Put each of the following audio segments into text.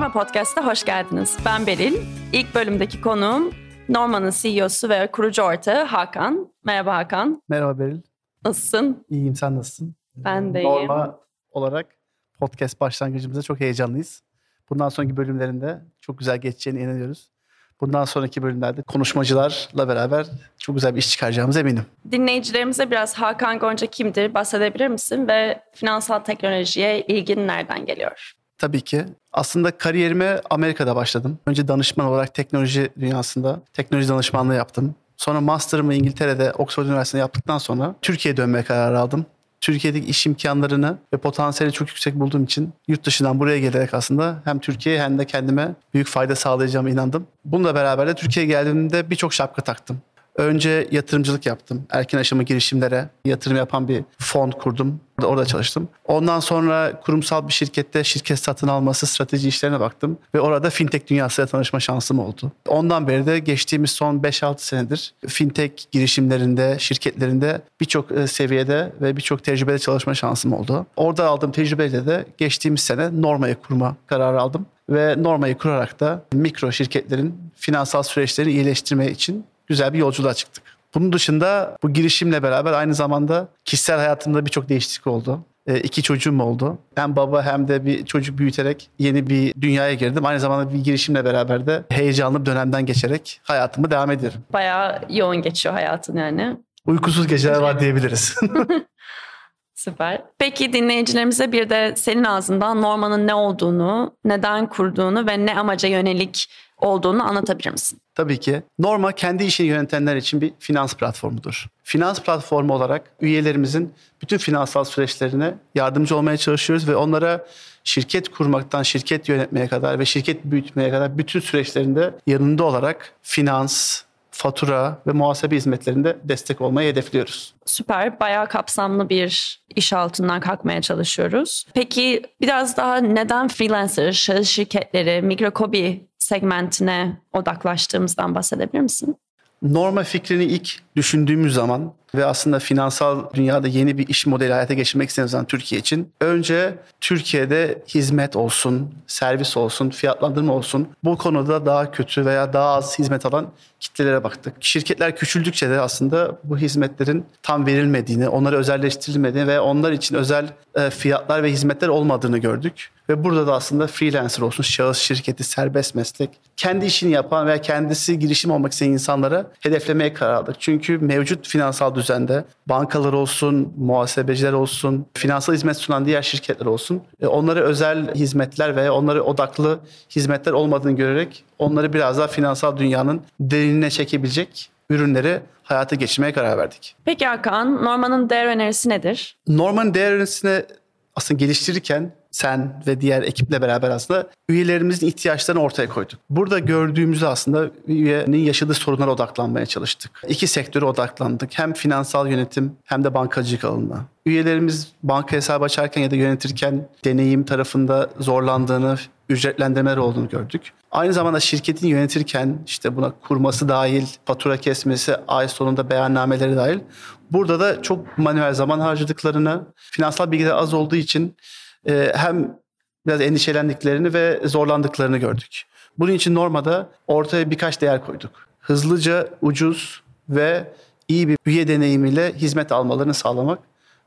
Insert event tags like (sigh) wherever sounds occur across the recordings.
Norma Podcast'a hoş geldiniz. Ben Beril. İlk bölümdeki konuğum Norma'nın CEO'su ve kurucu ortağı Hakan. Merhaba Hakan. Merhaba Beril. Nasılsın? İyiyim sen nasılsın? Ben de iyiyim. Norma olarak podcast başlangıcımızda çok heyecanlıyız. Bundan sonraki bölümlerinde çok güzel geçeceğine inanıyoruz. Bundan sonraki bölümlerde konuşmacılarla beraber çok güzel bir iş çıkaracağımıza eminim. Dinleyicilerimize biraz Hakan Gonca kimdir bahsedebilir misin ve finansal teknolojiye ilgin nereden geliyor? Tabii ki. Aslında kariyerime Amerika'da başladım. Önce danışman olarak teknoloji dünyasında teknoloji danışmanlığı yaptım. Sonra master'ımı İngiltere'de Oxford Üniversitesi'nde yaptıktan sonra Türkiye'ye dönme kararı aldım. Türkiye'deki iş imkanlarını ve potansiyeli çok yüksek bulduğum için yurt dışından buraya gelerek aslında hem Türkiye'ye hem de kendime büyük fayda sağlayacağıma inandım. Bununla beraber de Türkiye'ye geldiğimde birçok şapka taktım. Önce yatırımcılık yaptım. Erken aşama girişimlere yatırım yapan bir fon kurdum. Orada çalıştım. Ondan sonra kurumsal bir şirkette şirket satın alması, strateji işlerine baktım. Ve orada fintech dünyasıyla tanışma şansım oldu. Ondan beri de geçtiğimiz son 5-6 senedir fintech girişimlerinde, şirketlerinde birçok e, seviyede ve birçok tecrübede çalışma şansım oldu. Orada aldığım tecrübeyle de geçtiğimiz sene Norma'yı kurma kararı aldım. Ve Norma'yı kurarak da mikro şirketlerin finansal süreçleri iyileştirme için güzel bir yolculuğa çıktık. Bunun dışında bu girişimle beraber aynı zamanda kişisel hayatımda birçok değişiklik oldu. E, iki çocuğum oldu. Hem baba hem de bir çocuk büyüterek yeni bir dünyaya girdim. Aynı zamanda bir girişimle beraber de heyecanlı bir dönemden geçerek hayatımı devam ediyorum. Bayağı yoğun geçiyor hayatın yani. Uykusuz geceler var diyebiliriz. (laughs) (laughs) Süper. Peki dinleyicilerimize bir de senin ağzından Norma'nın ne olduğunu, neden kurduğunu ve ne amaca yönelik olduğunu anlatabilir misin? Tabii ki. Norma kendi işini yönetenler için bir finans platformudur. Finans platformu olarak üyelerimizin bütün finansal süreçlerine yardımcı olmaya çalışıyoruz ve onlara şirket kurmaktan şirket yönetmeye kadar ve şirket büyütmeye kadar bütün süreçlerinde yanında olarak finans, fatura ve muhasebe hizmetlerinde destek olmayı hedefliyoruz. Süper. Bayağı kapsamlı bir iş altından kalkmaya çalışıyoruz. Peki biraz daha neden freelancer, şahıs şirketleri, mikrokobi segmentine odaklaştığımızdan bahsedebilir misin? Norma fikrini ilk düşündüğümüz zaman ve aslında finansal dünyada yeni bir iş modeli hayata geçirmek istediğimiz zaman Türkiye için önce Türkiye'de hizmet olsun, servis olsun, fiyatlandırma olsun bu konuda daha kötü veya daha az hizmet alan kitlelere baktık. Şirketler küçüldükçe de aslında bu hizmetlerin tam verilmediğini, onları özelleştirilmediğini ve onlar için özel e, fiyatlar ve hizmetler olmadığını gördük. Ve burada da aslında freelancer olsun, şahıs şirketi, serbest meslek, kendi işini yapan veya kendisi girişim olmak isteyen insanlara hedeflemeye karar aldık. Çünkü mevcut finansal düzende bankalar olsun, muhasebeciler olsun, finansal hizmet sunan diğer şirketler olsun, e, onlara özel hizmetler veya onlara odaklı hizmetler olmadığını görerek onları biraz daha finansal dünyanın derinine çekebilecek ürünleri hayata geçirmeye karar verdik. Peki Hakan, Norma'nın değer önerisi nedir? Norma'nın değer önerisini aslında geliştirirken sen ve diğer ekiple beraber aslında üyelerimizin ihtiyaçlarını ortaya koyduk. Burada gördüğümüzde aslında üyenin yaşadığı sorunlara odaklanmaya çalıştık. İki sektöre odaklandık. Hem finansal yönetim hem de bankacılık alanına. Üyelerimiz banka hesabı açarken ya da yönetirken deneyim tarafında zorlandığını, ücretlendirmeler olduğunu gördük. Aynı zamanda şirketin yönetirken işte buna kurması dahil, fatura kesmesi, ay sonunda beyannameleri dahil burada da çok manuel zaman harcadıklarını, finansal bilgiler az olduğu için e, hem biraz endişelendiklerini ve zorlandıklarını gördük. Bunun için normada ortaya birkaç değer koyduk. Hızlıca, ucuz ve iyi bir üye deneyimiyle hizmet almalarını sağlamak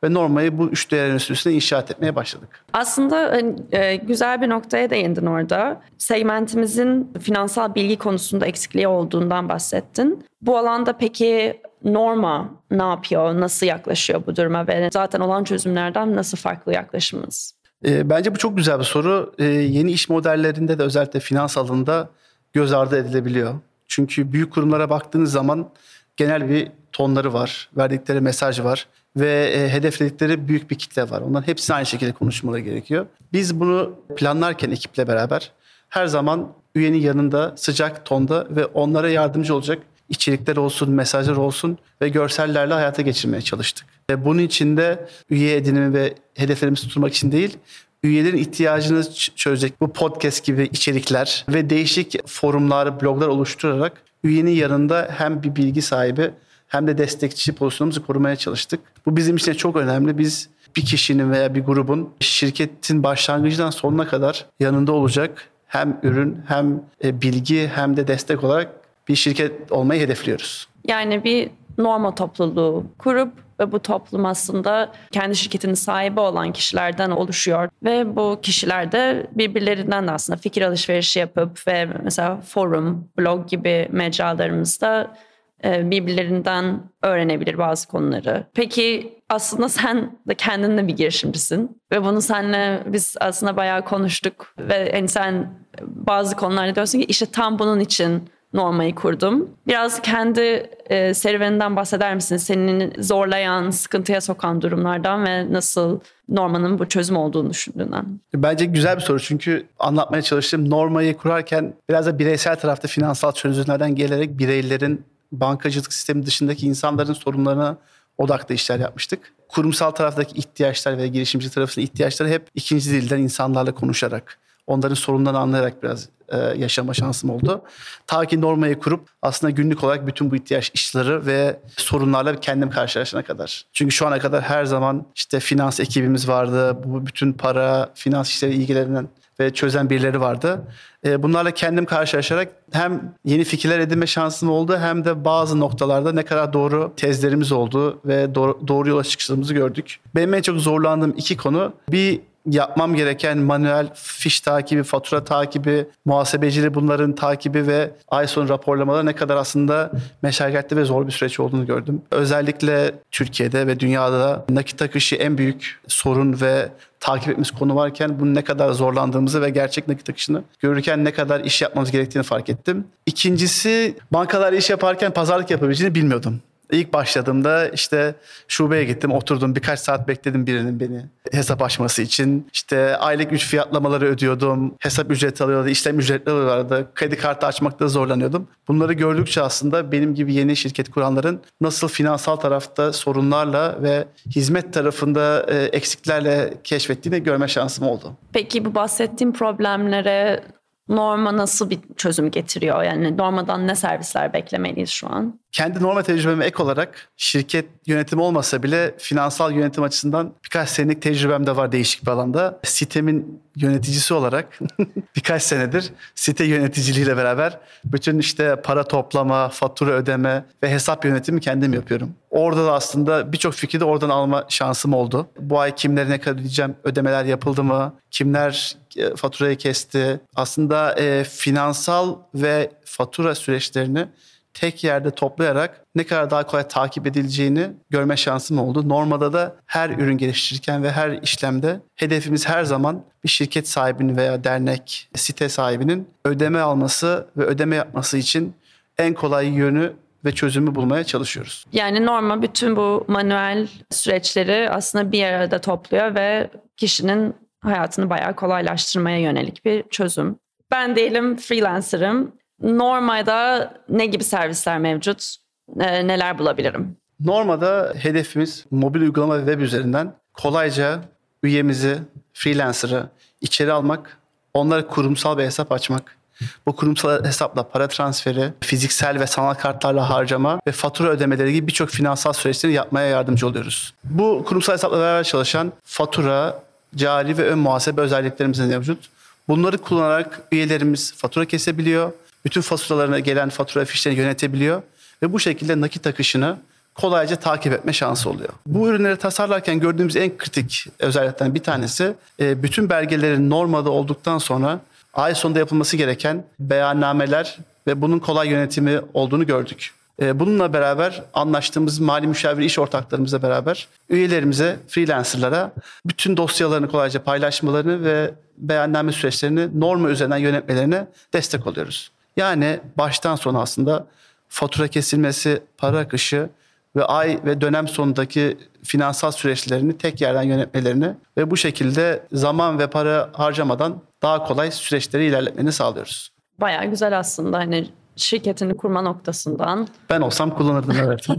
ve normayı bu üç değerin üstüne inşaat etmeye başladık. Aslında e, güzel bir noktaya değindin orada. Segmentimizin finansal bilgi konusunda eksikliği olduğundan bahsettin. Bu alanda peki Norma ne yapıyor, nasıl yaklaşıyor bu duruma ve zaten olan çözümlerden nasıl farklı yaklaşımız? E, bence bu çok güzel bir soru. E, yeni iş modellerinde de özellikle finans alanında göz ardı edilebiliyor. Çünkü büyük kurumlara baktığınız zaman genel bir tonları var, verdikleri mesaj var ve e, hedefledikleri büyük bir kitle var. Onların hepsi aynı şekilde konuşmaları gerekiyor. Biz bunu planlarken ekiple beraber her zaman üyenin yanında sıcak tonda ve onlara yardımcı olacak içerikler olsun, mesajlar olsun ve görsellerle hayata geçirmeye çalıştık. Ve bunun için de üye edinimi ve hedeflerimizi tutmak için değil, üyelerin ihtiyacını çözecek bu podcast gibi içerikler ve değişik forumlar, bloglar oluşturarak üyenin yanında hem bir bilgi sahibi hem de destekçi pozisyonumuzu korumaya çalıştık. Bu bizim için çok önemli. Biz bir kişinin veya bir grubun şirketin başlangıcından sonuna kadar yanında olacak hem ürün hem e, bilgi hem de destek olarak bir şirket olmayı hedefliyoruz. Yani bir norma topluluğu kurup ve bu toplum aslında kendi şirketinin sahibi olan kişilerden oluşuyor. Ve bu kişiler de birbirlerinden de aslında fikir alışverişi yapıp ve mesela forum, blog gibi mecralarımızda e, birbirlerinden öğrenebilir bazı konuları. Peki aslında sen de kendin de bir girişimcisin ve bunu seninle biz aslında bayağı konuştuk ve yani sen bazı konularda diyorsun ki işte tam bunun için Norma'yı kurdum. Biraz kendi e, serüveninden bahseder misin? Senin zorlayan, sıkıntıya sokan durumlardan ve nasıl Norma'nın bu çözüm olduğunu düşündüğünden. Bence güzel bir soru çünkü anlatmaya çalıştığım Norma'yı kurarken biraz da bireysel tarafta finansal çözümlerden gelerek bireylerin bankacılık sistemi dışındaki insanların sorunlarına odaklı işler yapmıştık. Kurumsal taraftaki ihtiyaçlar ve girişimci tarafındaki ihtiyaçları hep ikinci dilden insanlarla konuşarak, onların sorunlarını anlayarak biraz e, yaşama şansım oldu. Ta ki Norma'yı kurup aslında günlük olarak bütün bu ihtiyaç işleri ve sorunlarla kendim karşılaşana kadar. Çünkü şu ana kadar her zaman işte finans ekibimiz vardı. Bu bütün para, finans işleri ilgilenen ve çözen birileri vardı. E, bunlarla kendim karşılaşarak hem yeni fikirler edinme şansım oldu hem de bazı noktalarda ne kadar doğru tezlerimiz oldu ve doğru, doğru yola çıktığımızı gördük. Benim en çok zorlandığım iki konu bir yapmam gereken manuel fiş takibi, fatura takibi, muhasebecili bunların takibi ve ay sonu raporlamaları ne kadar aslında meşakkatli ve zor bir süreç olduğunu gördüm. Özellikle Türkiye'de ve dünyada nakit akışı en büyük sorun ve takip etmemiz konu varken bunun ne kadar zorlandığımızı ve gerçek nakit akışını görürken ne kadar iş yapmamız gerektiğini fark ettim. İkincisi bankalarla iş yaparken pazarlık yapabileceğini bilmiyordum. İlk başladığımda işte şubeye gittim, oturdum. Birkaç saat bekledim birinin beni hesap açması için. İşte aylık üç fiyatlamaları ödüyordum. Hesap ücreti alıyordu, işlem ücretleri vardı. Kredi kartı açmakta zorlanıyordum. Bunları gördükçe aslında benim gibi yeni şirket kuranların nasıl finansal tarafta sorunlarla ve hizmet tarafında e, eksiklerle keşfettiğini görme şansım oldu. Peki bu bahsettiğim problemlere Norma nasıl bir çözüm getiriyor? Yani Norma'dan ne servisler beklemeliyiz şu an? Kendi Norma tecrübeme ek olarak şirket yönetimi olmasa bile finansal yönetim açısından birkaç senelik tecrübem de var değişik bir alanda. Sitemin yöneticisi olarak (laughs) birkaç senedir site yöneticiliğiyle beraber bütün işte para toplama, fatura ödeme ve hesap yönetimi kendim yapıyorum. Orada da aslında birçok fikri de oradan alma şansım oldu. Bu ay kimlere ne kadar ödeyeceğim, ödemeler yapıldı mı, kimler e, faturayı kesti. Aslında e, finansal ve fatura süreçlerini tek yerde toplayarak ne kadar daha kolay takip edileceğini görme şansım oldu. Normada da her ürün geliştirirken ve her işlemde hedefimiz her zaman bir şirket sahibinin veya dernek, site sahibinin ödeme alması ve ödeme yapması için en kolay yönü ve çözümü bulmaya çalışıyoruz. Yani Norma bütün bu manuel süreçleri aslında bir arada topluyor ve kişinin hayatını bayağı kolaylaştırmaya yönelik bir çözüm. Ben diyelim freelancer'ım. Norma'da ne gibi servisler mevcut? E, neler bulabilirim? Norma'da hedefimiz mobil uygulama ve web üzerinden kolayca üyemizi, freelancer'ı içeri almak, onlara kurumsal bir hesap açmak, bu kurumsal hesapla para transferi, fiziksel ve sanal kartlarla harcama ve fatura ödemeleri gibi birçok finansal süreçleri yapmaya yardımcı oluyoruz. Bu kurumsal hesapla beraber çalışan fatura, cari ve ön muhasebe özelliklerimiz mevcut. Bunları kullanarak üyelerimiz fatura kesebiliyor, bütün faturalarına gelen fatura fişlerini yönetebiliyor ve bu şekilde nakit akışını kolayca takip etme şansı oluyor. Bu ürünleri tasarlarken gördüğümüz en kritik özelliklerden bir tanesi e, bütün belgelerin normada olduktan sonra ay sonunda yapılması gereken beyannameler ve bunun kolay yönetimi olduğunu gördük. E, bununla beraber anlaştığımız mali müşavir iş ortaklarımızla beraber üyelerimize, freelancerlara bütün dosyalarını kolayca paylaşmalarını ve beyanname süreçlerini norma üzerinden yönetmelerine destek oluyoruz. Yani baştan sona aslında fatura kesilmesi, para akışı ve ay ve dönem sonundaki finansal süreçlerini tek yerden yönetmelerini ve bu şekilde zaman ve para harcamadan daha kolay süreçleri ilerletmeni sağlıyoruz. Bayağı güzel aslında hani şirketini kurma noktasından. Ben olsam kullanırdım evet. (laughs)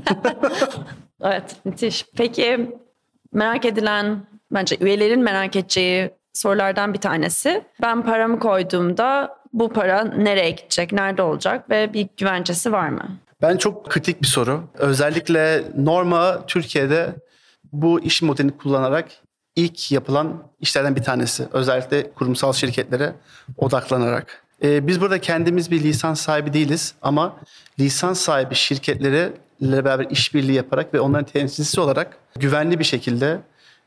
(laughs) evet müthiş. Peki merak edilen bence üyelerin merak edeceği sorulardan bir tanesi. Ben paramı koyduğumda bu para nereye gidecek, nerede olacak ve bir güvencesi var mı? Ben çok kritik bir soru. Özellikle Norma Türkiye'de bu iş modelini kullanarak ilk yapılan işlerden bir tanesi. Özellikle kurumsal şirketlere odaklanarak. Ee, biz burada kendimiz bir lisans sahibi değiliz ama lisans sahibi şirketlere beraber işbirliği yaparak ve onların temsilcisi olarak güvenli bir şekilde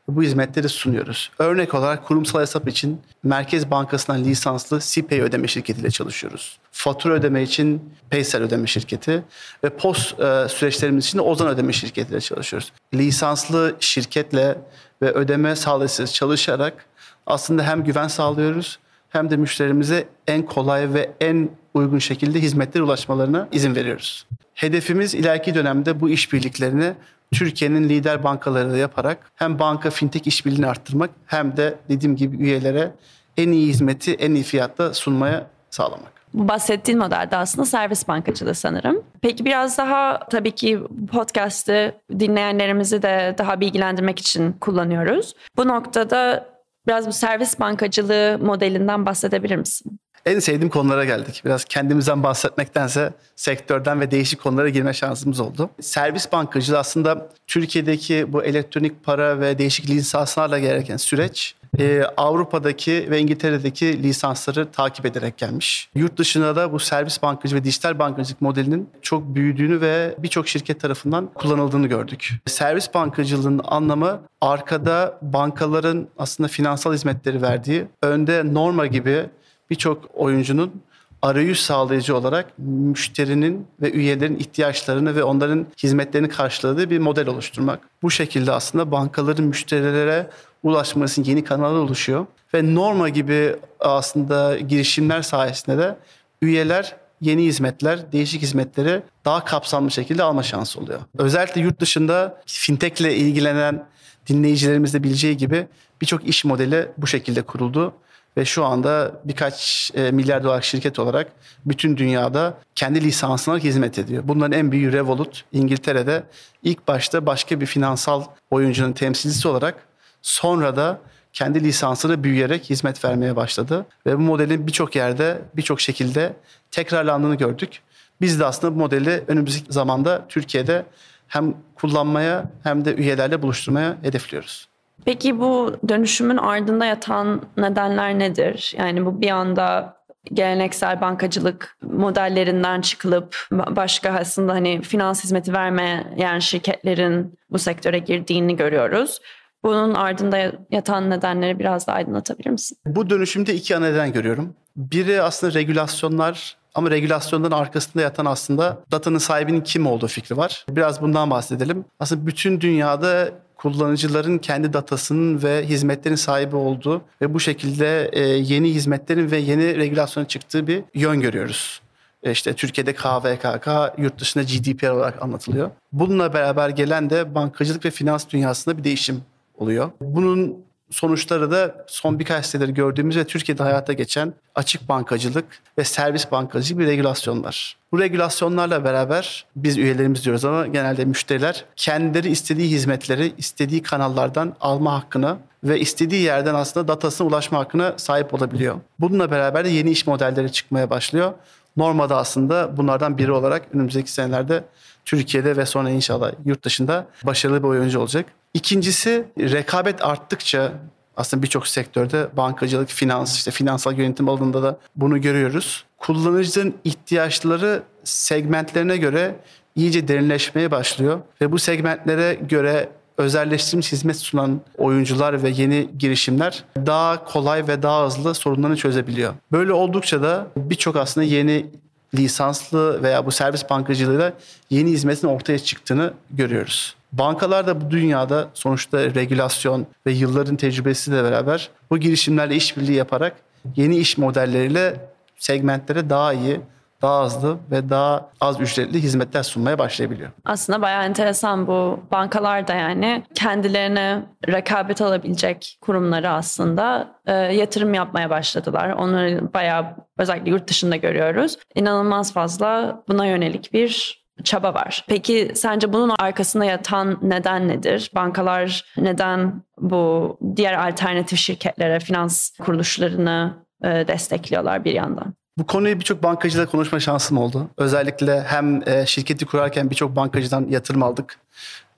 bu hizmetleri sunuyoruz. Örnek olarak kurumsal hesap için Merkez Bankası'ndan lisanslı CPay ödeme şirketiyle çalışıyoruz. Fatura ödeme için Paysel ödeme şirketi ve post e, süreçlerimiz için de Ozan ödeme şirketiyle çalışıyoruz. Lisanslı şirketle ve ödeme sağlayıcısı çalışarak aslında hem güven sağlıyoruz hem de müşterimize en kolay ve en uygun şekilde hizmetlere ulaşmalarına izin veriyoruz. Hedefimiz ileriki dönemde bu işbirliklerini Türkiye'nin lider bankalarıyla yaparak hem banka fintech işbirliğini arttırmak hem de dediğim gibi üyelere en iyi hizmeti en iyi fiyatta sunmaya sağlamak. Bu bahsettiğin modelde aslında servis bankacılığı sanırım. Peki biraz daha tabii ki podcast'ı dinleyenlerimizi de daha bilgilendirmek için kullanıyoruz. Bu noktada biraz bu servis bankacılığı modelinden bahsedebilir misin? En sevdiğim konulara geldik. Biraz kendimizden bahsetmektense sektörden ve değişik konulara girme şansımız oldu. Servis bankacılığı aslında Türkiye'deki bu elektronik para ve değişik lisanslarla gereken süreç e, Avrupa'daki ve İngiltere'deki lisansları takip ederek gelmiş. Yurt dışında da bu servis bankacılığı ve dijital bankacılık modelinin çok büyüdüğünü ve birçok şirket tarafından kullanıldığını gördük. Servis bankacılığının anlamı arkada bankaların aslında finansal hizmetleri verdiği, önde Norma gibi birçok oyuncunun arayüz sağlayıcı olarak müşterinin ve üyelerin ihtiyaçlarını ve onların hizmetlerini karşıladığı bir model oluşturmak. Bu şekilde aslında bankaların müşterilere ulaşması yeni kanallar oluşuyor ve Norma gibi aslında girişimler sayesinde de üyeler yeni hizmetler, değişik hizmetleri daha kapsamlı şekilde alma şansı oluyor. Özellikle yurt dışında fintech ile ilgilenen dinleyicilerimiz de bileceği gibi birçok iş modeli bu şekilde kuruldu ve şu anda birkaç e, milyar dolar şirket olarak bütün dünyada kendi lisansına hizmet ediyor. Bunların en büyüğü Revolut İngiltere'de ilk başta başka bir finansal oyuncunun temsilcisi olarak sonra da kendi lisansını büyüyerek hizmet vermeye başladı. Ve bu modelin birçok yerde birçok şekilde tekrarlandığını gördük. Biz de aslında bu modeli önümüzdeki zamanda Türkiye'de hem kullanmaya hem de üyelerle buluşturmaya hedefliyoruz. Peki bu dönüşümün ardında yatan nedenler nedir? Yani bu bir anda geleneksel bankacılık modellerinden çıkılıp başka aslında hani finans hizmeti vermeyen şirketlerin bu sektöre girdiğini görüyoruz. Bunun ardında yatan nedenleri biraz daha aydınlatabilir misin? Bu dönüşümde iki ana neden görüyorum. Biri aslında regülasyonlar ama regülasyonların arkasında yatan aslında datanın sahibinin kim olduğu fikri var. Biraz bundan bahsedelim. Aslında bütün dünyada kullanıcıların kendi datasının ve hizmetlerin sahibi olduğu ve bu şekilde e, yeni hizmetlerin ve yeni regülasyonun çıktığı bir yön görüyoruz. E, işte Türkiye'de KVKK, yurt dışında GDPR olarak anlatılıyor. Bununla beraber gelen de bankacılık ve finans dünyasında bir değişim oluyor. Bunun sonuçları da son birkaç senedir gördüğümüz ve Türkiye'de hayata geçen açık bankacılık ve servis bankacılık bir regülasyonlar. Bu regülasyonlarla beraber biz üyelerimiz diyoruz ama genelde müşteriler kendileri istediği hizmetleri istediği kanallardan alma hakkına ve istediği yerden aslında datasına ulaşma hakkına sahip olabiliyor. Bununla beraber de yeni iş modelleri çıkmaya başlıyor. Normada aslında bunlardan biri olarak önümüzdeki senelerde Türkiye'de ve sonra inşallah yurt dışında başarılı bir oyuncu olacak. İkincisi rekabet arttıkça aslında birçok sektörde bankacılık, finans, işte finansal yönetim alanında da bunu görüyoruz. Kullanıcıların ihtiyaçları segmentlerine göre iyice derinleşmeye başlıyor ve bu segmentlere göre özelleştirilmiş hizmet sunan oyuncular ve yeni girişimler daha kolay ve daha hızlı sorunlarını çözebiliyor. Böyle oldukça da birçok aslında yeni lisanslı veya bu servis bankacılığıyla yeni hizmetin ortaya çıktığını görüyoruz. Bankalar da bu dünyada sonuçta regülasyon ve yılların tecrübesiyle beraber bu girişimlerle işbirliği yaparak yeni iş modelleriyle segmentlere daha iyi, daha hızlı ve daha az ücretli hizmetler sunmaya başlayabiliyor. Aslında bayağı enteresan bu bankalar da yani kendilerine rekabet alabilecek kurumları aslında e, yatırım yapmaya başladılar. Onları bayağı özellikle yurt dışında görüyoruz. İnanılmaz fazla buna yönelik bir çaba var. Peki sence bunun arkasında yatan neden nedir? Bankalar neden bu diğer alternatif şirketlere, finans kuruluşlarını e, destekliyorlar bir yandan? Bu konuyu birçok bankacıyla konuşma şansım oldu. Özellikle hem e, şirketi kurarken birçok bankacıdan yatırım aldık.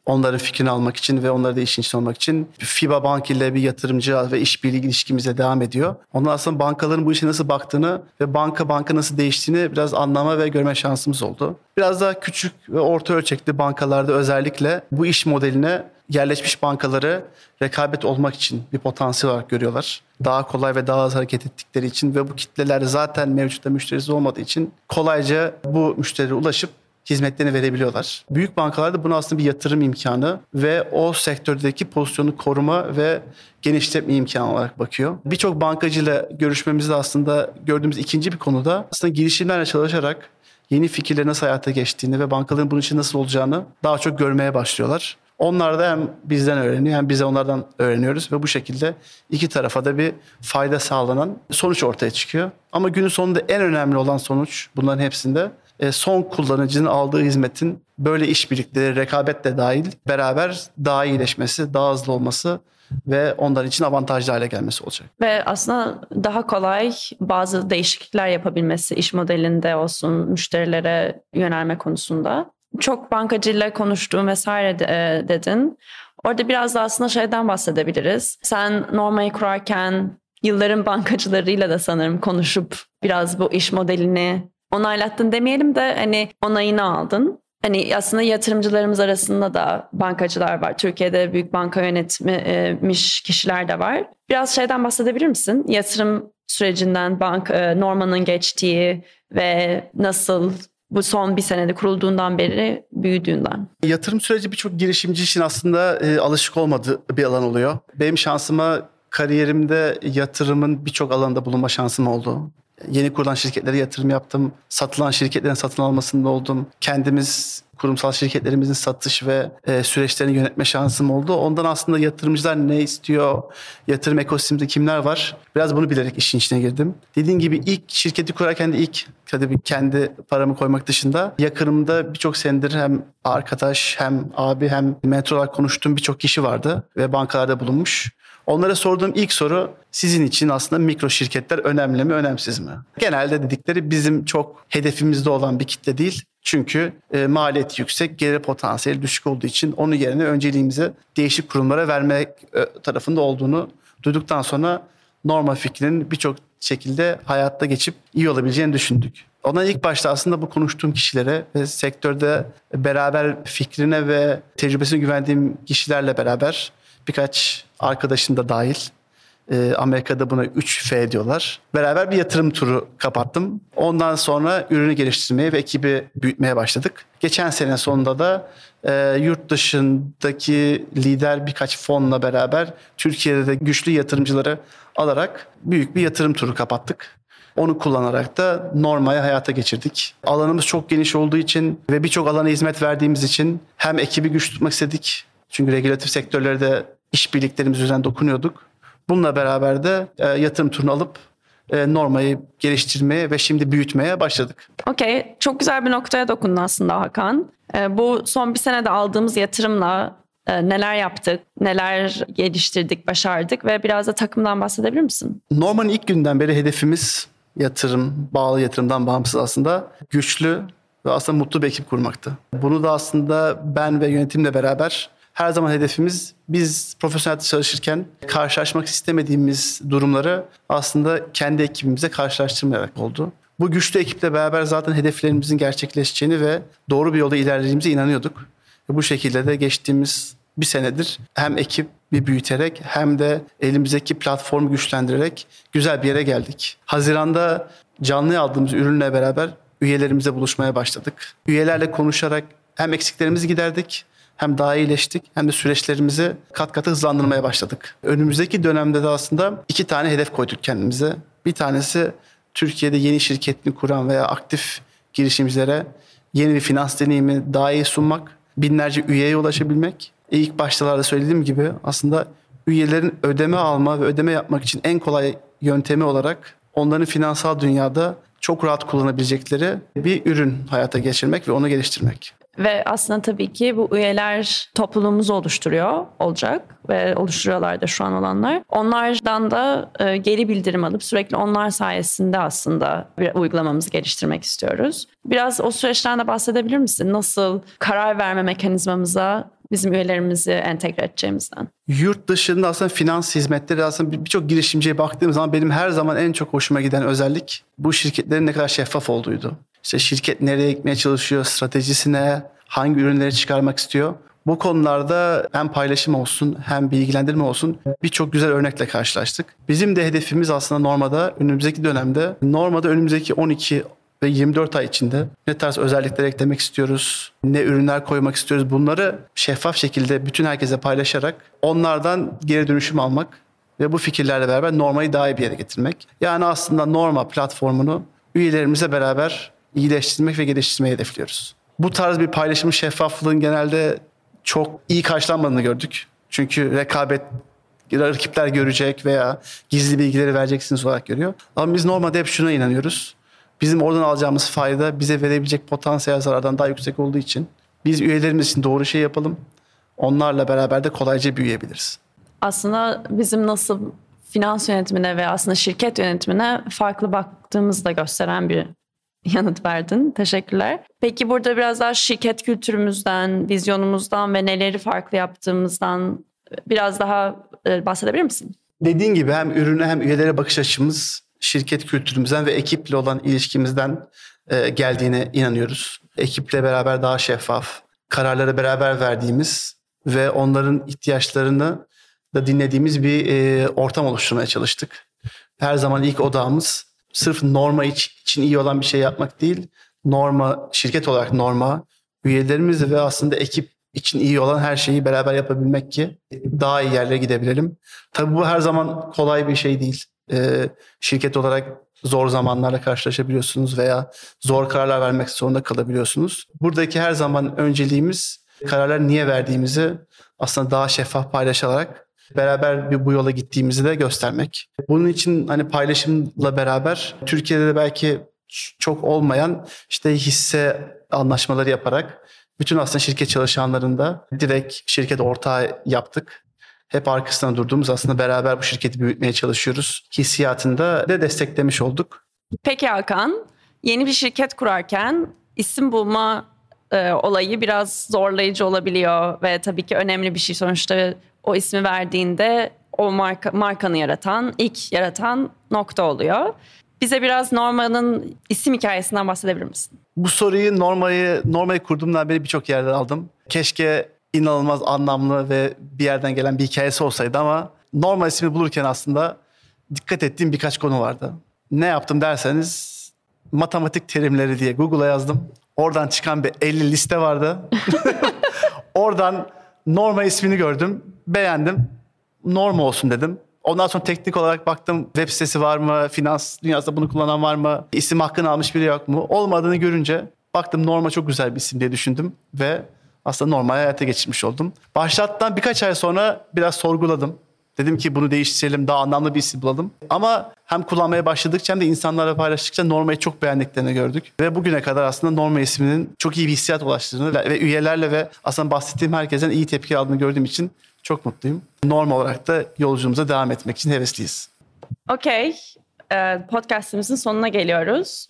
Onların fikrini almak için ve onları da işin içine olmak için FIBA Bank ile bir yatırımcı ve işbirliği ilişkimize devam ediyor. Ondan sonra bankaların bu işe nasıl baktığını ve banka banka nasıl değiştiğini biraz anlama ve görme şansımız oldu. Biraz daha küçük ve orta ölçekli bankalarda özellikle bu iş modeline yerleşmiş bankaları rekabet olmak için bir potansiyel olarak görüyorlar. Daha kolay ve daha az hareket ettikleri için ve bu kitleler zaten mevcutta müşterisi olmadığı için kolayca bu müşterilere ulaşıp hizmetlerini verebiliyorlar. Büyük bankalar da bunu aslında bir yatırım imkanı ve o sektördeki pozisyonu koruma ve genişletme imkanı olarak bakıyor. Birçok bankacıyla görüşmemizde aslında gördüğümüz ikinci bir konuda aslında girişimlerle çalışarak yeni fikirlerin nasıl hayata geçtiğini ve bankaların bunun için nasıl olacağını daha çok görmeye başlıyorlar. Onlar da hem bizden öğreniyor hem biz de onlardan öğreniyoruz ve bu şekilde iki tarafa da bir fayda sağlanan sonuç ortaya çıkıyor. Ama günün sonunda en önemli olan sonuç bunların hepsinde e, son kullanıcının aldığı hizmetin böyle işbirlikleri, rekabet de dahil beraber daha iyileşmesi, daha hızlı olması ve onlar için avantajlı hale gelmesi olacak. Ve aslında daha kolay bazı değişiklikler yapabilmesi iş modelinde olsun müşterilere yönelme konusunda. Çok bankacıyla konuştuğum vesaire de, e, dedin. Orada biraz da aslında şeyden bahsedebiliriz. Sen Norma'yı kurarken yılların bankacılarıyla da sanırım konuşup biraz bu iş modelini onaylattın demeyelim de hani onayını aldın. Hani aslında yatırımcılarımız arasında da bankacılar var. Türkiye'de büyük banka yönetmiş kişiler de var. Biraz şeyden bahsedebilir misin? Yatırım sürecinden bank e, Norman'ın geçtiği ve nasıl bu son bir senede kurulduğundan beri büyüdüğünden. Yatırım süreci birçok girişimci için aslında e, alışık olmadığı bir alan oluyor. Benim şansıma kariyerimde yatırımın birçok alanda bulunma şansım oldu. Yeni kurulan şirketlere yatırım yaptım. Satılan şirketlerin satın almasında oldum. Kendimiz kurumsal şirketlerimizin satış ve e, süreçlerini yönetme şansım oldu. Ondan aslında yatırımcılar ne istiyor, yatırım ekosisteminde kimler var biraz bunu bilerek işin içine girdim. Dediğim gibi ilk şirketi kurarken de ilk tabii kendi paramı koymak dışında yakınımda birçok senedir hem arkadaş hem abi hem mentor olarak konuştuğum birçok kişi vardı ve bankalarda bulunmuş. Onlara sorduğum ilk soru sizin için aslında mikro şirketler önemli mi, önemsiz mi? Genelde dedikleri bizim çok hedefimizde olan bir kitle değil. Çünkü e, maliyet yüksek, geri potansiyeli düşük olduğu için onun yerine önceliğimizi değişik kurumlara vermek e, tarafında olduğunu duyduktan sonra normal fikrinin birçok şekilde hayatta geçip iyi olabileceğini düşündük. Ondan ilk başta aslında bu konuştuğum kişilere ve sektörde beraber fikrine ve tecrübesine güvendiğim kişilerle beraber birkaç arkadaşım da dahil. E, Amerika'da buna 3F diyorlar. Beraber bir yatırım turu kapattım. Ondan sonra ürünü geliştirmeye ve ekibi büyütmeye başladık. Geçen sene sonunda da e, yurt dışındaki lider birkaç fonla beraber Türkiye'de de güçlü yatırımcıları alarak büyük bir yatırım turu kapattık. Onu kullanarak da Norma'yı hayata geçirdik. Alanımız çok geniş olduğu için ve birçok alana hizmet verdiğimiz için hem ekibi güç tutmak istedik. Çünkü regülatif sektörlerde işbirliklerimiz üzerine dokunuyorduk. Bununla beraber de e, yatırım turunu alıp e, Norma'yı geliştirmeye ve şimdi büyütmeye başladık. Okey. Çok güzel bir noktaya dokundun aslında Hakan. E, bu son bir senede aldığımız yatırımla e, neler yaptık, neler geliştirdik, başardık ve biraz da takımdan bahsedebilir misin? Norma'nın ilk günden beri hedefimiz yatırım, bağlı yatırımdan bağımsız aslında güçlü ve aslında mutlu bir ekip kurmaktı. Bunu da aslında ben ve yönetimle beraber her zaman hedefimiz biz profesyonel çalışırken karşılaşmak istemediğimiz durumları aslında kendi ekibimize karşılaştırmayarak oldu. Bu güçlü ekiple beraber zaten hedeflerimizin gerçekleşeceğini ve doğru bir yolda ilerlediğimize inanıyorduk. Bu şekilde de geçtiğimiz bir senedir hem ekip bir büyüterek hem de elimizdeki platformu güçlendirerek güzel bir yere geldik. Haziranda canlı aldığımız ürünle beraber üyelerimize buluşmaya başladık. Üyelerle konuşarak hem eksiklerimizi giderdik hem daha iyileştik hem de süreçlerimizi kat katı hızlandırmaya başladık. Önümüzdeki dönemde de aslında iki tane hedef koyduk kendimize. Bir tanesi Türkiye'de yeni şirketini kuran veya aktif girişimcilere yeni bir finans deneyimi daha iyi sunmak, binlerce üyeye ulaşabilmek. İlk baştalarda söylediğim gibi aslında üyelerin ödeme alma ve ödeme yapmak için en kolay yöntemi olarak onların finansal dünyada çok rahat kullanabilecekleri bir ürün hayata geçirmek ve onu geliştirmek. Ve aslında tabii ki bu üyeler topluluğumuzu oluşturuyor olacak ve oluşturuyorlar da şu an olanlar. Onlardan da e, geri bildirim alıp sürekli onlar sayesinde aslında bir uygulamamızı geliştirmek istiyoruz. Biraz o süreçten de bahsedebilir misin? Nasıl karar verme mekanizmamıza bizim üyelerimizi entegre edeceğimizden? Yurt dışında aslında finans hizmetleri aslında birçok girişimciye baktığım zaman benim her zaman en çok hoşuma giden özellik bu şirketlerin ne kadar şeffaf olduğuydu. İşte şirket nereye gitmeye çalışıyor, stratejisine, hangi ürünleri çıkarmak istiyor. Bu konularda hem paylaşım olsun hem bilgilendirme olsun birçok güzel örnekle karşılaştık. Bizim de hedefimiz aslında Norma'da önümüzdeki dönemde Norma'da önümüzdeki 12 ve 24 ay içinde ne tarz özellikler eklemek istiyoruz, ne ürünler koymak istiyoruz bunları şeffaf şekilde bütün herkese paylaşarak onlardan geri dönüşüm almak ve bu fikirlerle beraber Norma'yı daha iyi bir yere getirmek. Yani aslında Norma platformunu üyelerimize beraber iyileştirmek ve geliştirmeyi hedefliyoruz. Bu tarz bir paylaşımın şeffaflığın genelde çok iyi karşılanmadığını gördük. Çünkü rekabet rakipler görecek veya gizli bilgileri vereceksiniz olarak görüyor. Ama biz normalde hep şuna inanıyoruz. Bizim oradan alacağımız fayda bize verebilecek potansiyel zarardan daha yüksek olduğu için biz üyelerimiz için doğru şey yapalım. Onlarla beraber de kolayca büyüyebiliriz. Aslında bizim nasıl finans yönetimine ve aslında şirket yönetimine farklı baktığımızı da gösteren bir (laughs) yanıt verdin. Teşekkürler. Peki burada biraz daha şirket kültürümüzden, vizyonumuzdan ve neleri farklı yaptığımızdan biraz daha e, bahsedebilir misin? Dediğin gibi hem ürüne hem üyelere bakış açımız şirket kültürümüzden ve ekiple olan ilişkimizden e, geldiğine inanıyoruz. Ekiple beraber daha şeffaf, kararları beraber verdiğimiz ve onların ihtiyaçlarını da dinlediğimiz bir e, ortam oluşturmaya çalıştık. Her zaman ilk odağımız sırf norma için iyi olan bir şey yapmak değil, norma şirket olarak norma, üyelerimiz ve aslında ekip için iyi olan her şeyi beraber yapabilmek ki daha iyi yerlere gidebilelim. Tabii bu her zaman kolay bir şey değil. Ee, şirket olarak zor zamanlarla karşılaşabiliyorsunuz veya zor kararlar vermek zorunda kalabiliyorsunuz. Buradaki her zaman önceliğimiz kararlar niye verdiğimizi aslında daha şeffaf paylaşarak beraber bir bu yola gittiğimizi de göstermek. Bunun için hani paylaşımla beraber Türkiye'de de belki çok olmayan işte hisse anlaşmaları yaparak bütün aslında şirket çalışanlarında direkt şirket ortağı yaptık. Hep arkasında durduğumuz aslında beraber bu şirketi büyütmeye çalışıyoruz. Hissiyatında da desteklemiş olduk. Peki Hakan, yeni bir şirket kurarken isim bulma e, olayı biraz zorlayıcı olabiliyor ve tabii ki önemli bir şey. Sonuçta o ismi verdiğinde o marka, markanı yaratan, ilk yaratan nokta oluyor. Bize biraz Norma'nın isim hikayesinden bahsedebilir misin? Bu soruyu Norma'yı Norma'yı kurduğumdan beri birçok yerden aldım. Keşke inanılmaz anlamlı ve bir yerden gelen bir hikayesi olsaydı ama Norma ismi bulurken aslında dikkat ettiğim birkaç konu vardı. Ne yaptım derseniz matematik terimleri diye Google'a yazdım. Oradan çıkan bir 50 liste vardı. (laughs) Oradan Norma ismini gördüm. Beğendim. Norma olsun dedim. Ondan sonra teknik olarak baktım web sitesi var mı? Finans dünyasında bunu kullanan var mı? İsim hakkını almış biri yok mu? Olmadığını görünce baktım Norma çok güzel bir isim diye düşündüm ve aslında normal hayata geçirmiş oldum. Başlattan birkaç ay sonra biraz sorguladım. Dedim ki bunu değiştirelim, daha anlamlı bir isim bulalım. Ama hem kullanmaya başladıkça hem de insanlarla paylaştıkça Norma'yı çok beğendiklerini gördük. Ve bugüne kadar aslında Norma isminin çok iyi bir hissiyat ulaştığını ve üyelerle ve aslında bahsettiğim herkesten iyi tepki aldığını gördüğüm için çok mutluyum. Norm olarak da yolculuğumuza devam etmek için hevesliyiz. Okey. Ee, podcastimizin sonuna geliyoruz.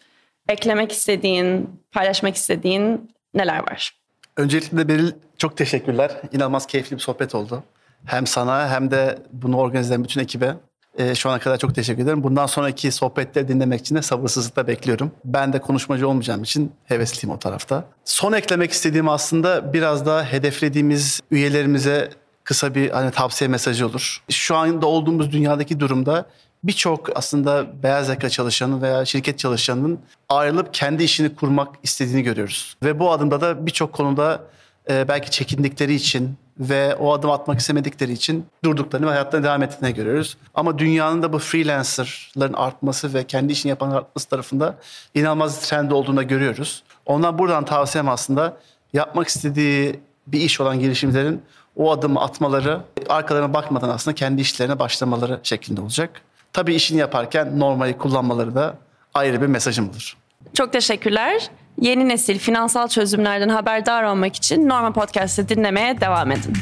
Eklemek istediğin, paylaşmak istediğin neler var? Öncelikle Beril çok teşekkürler. İnanılmaz keyifli bir sohbet oldu. Hem sana hem de bunu organize eden bütün ekibe e, şu ana kadar çok teşekkür ederim. Bundan sonraki sohbetleri dinlemek için de sabırsızlıkla bekliyorum. Ben de konuşmacı olmayacağım için hevesliyim o tarafta. Son eklemek istediğim aslında biraz daha hedeflediğimiz üyelerimize kısa bir hani tavsiye mesajı olur. Şu anda olduğumuz dünyadaki durumda birçok aslında beyaz yaka çalışanı veya şirket çalışanının ayrılıp kendi işini kurmak istediğini görüyoruz. Ve bu adımda da birçok konuda e, belki çekindikleri için ve o adım atmak istemedikleri için durduklarını ve hayatlarına devam ettiğini görüyoruz. Ama dünyanın da bu freelancerların artması ve kendi işini yapan artması tarafında inanılmaz trend olduğunu görüyoruz. Ondan buradan tavsiyem aslında yapmak istediği bir iş olan girişimcilerin o adımı atmaları, arkalarına bakmadan aslında kendi işlerine başlamaları şeklinde olacak. Tabii işini yaparken normayı kullanmaları da ayrı bir mesajım olur. Çok teşekkürler. Yeni nesil finansal çözümlerden haberdar olmak için Norma Podcast'ı dinlemeye devam edin.